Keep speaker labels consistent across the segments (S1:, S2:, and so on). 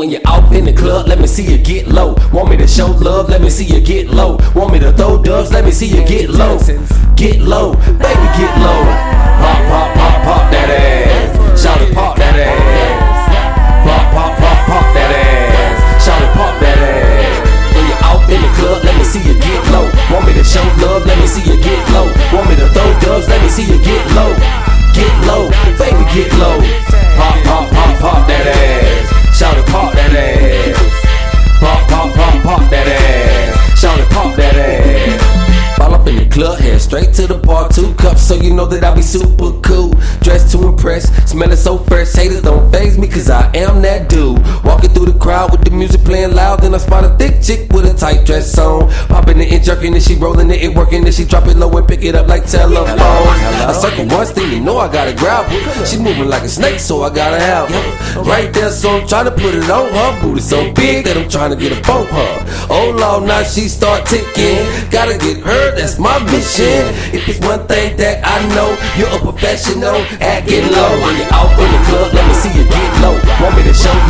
S1: When you're out in the club, let me see you get low. Want me to show love, let me see you get low. Want me to throw dubs, let me see you get low. Get low, baby, get low. Pop, pop, straight to the bar, two cups, so you know that I be super cool. Dressed to impress, smelling so fresh, haters don't phase me, cause I am that. Walking through the crowd with the music playing loud, then I spot a thick chick with a tight dress on. Popping it and jerking it, she rolling it and working it, she drop it low and pick it up like telephone. I circle once, then you know I gotta grab her. She moving like a snake, so I gotta have her. Right there, so I'm trying to put it on her. Booty so big that I'm trying to get a bump her. Oh Lord, now she start ticking. Gotta get her, that's my mission. If it's one thing that I know, you're a professional at getting low. When you're out in the club, let me see you get low. Want me to show love,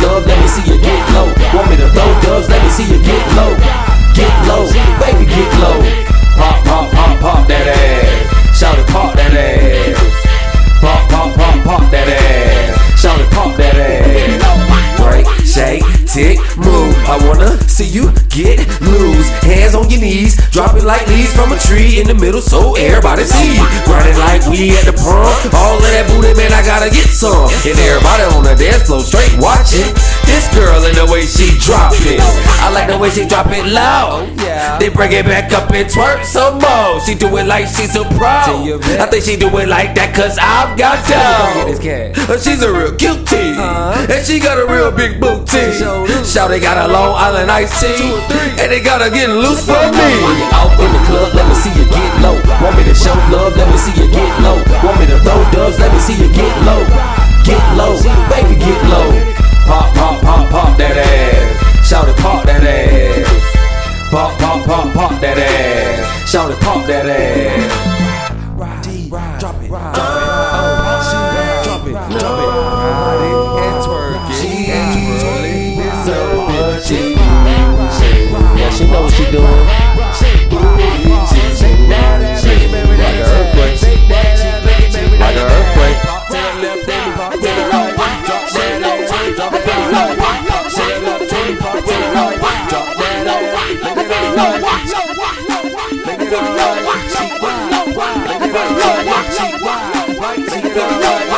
S1: tick, move. I wanna see you get loose. Hands on your knees, drop it like leaves from a tree in the middle so everybody see. Grinding like we at the prom. All of that booty, man, I gotta get some. And everybody on the dance floor straight watching. This girl and the way she drop it. I like the way she drop it loud. They bring it back up and twerk some more. She do it like she's a pro. I think she do it like that cause I've got dough. Uh, She's a real cutie. And she got a real big booty. Shout they got a Long Island iced tea. And they got her getting loose for me. When you're out in the club, let me see you get low. Want me to show love, let me see you get low. Want me to throw dubs, let me see you get low. Pop, pop that ass. Shout it, pop that ass.
S2: Drop it, drop it, drop it, drop it, ride it. And twerk it, and twirl it, so bitchy.
S1: Yeah, she know what she doing. it up, light it up, light it up, light it up, light it up.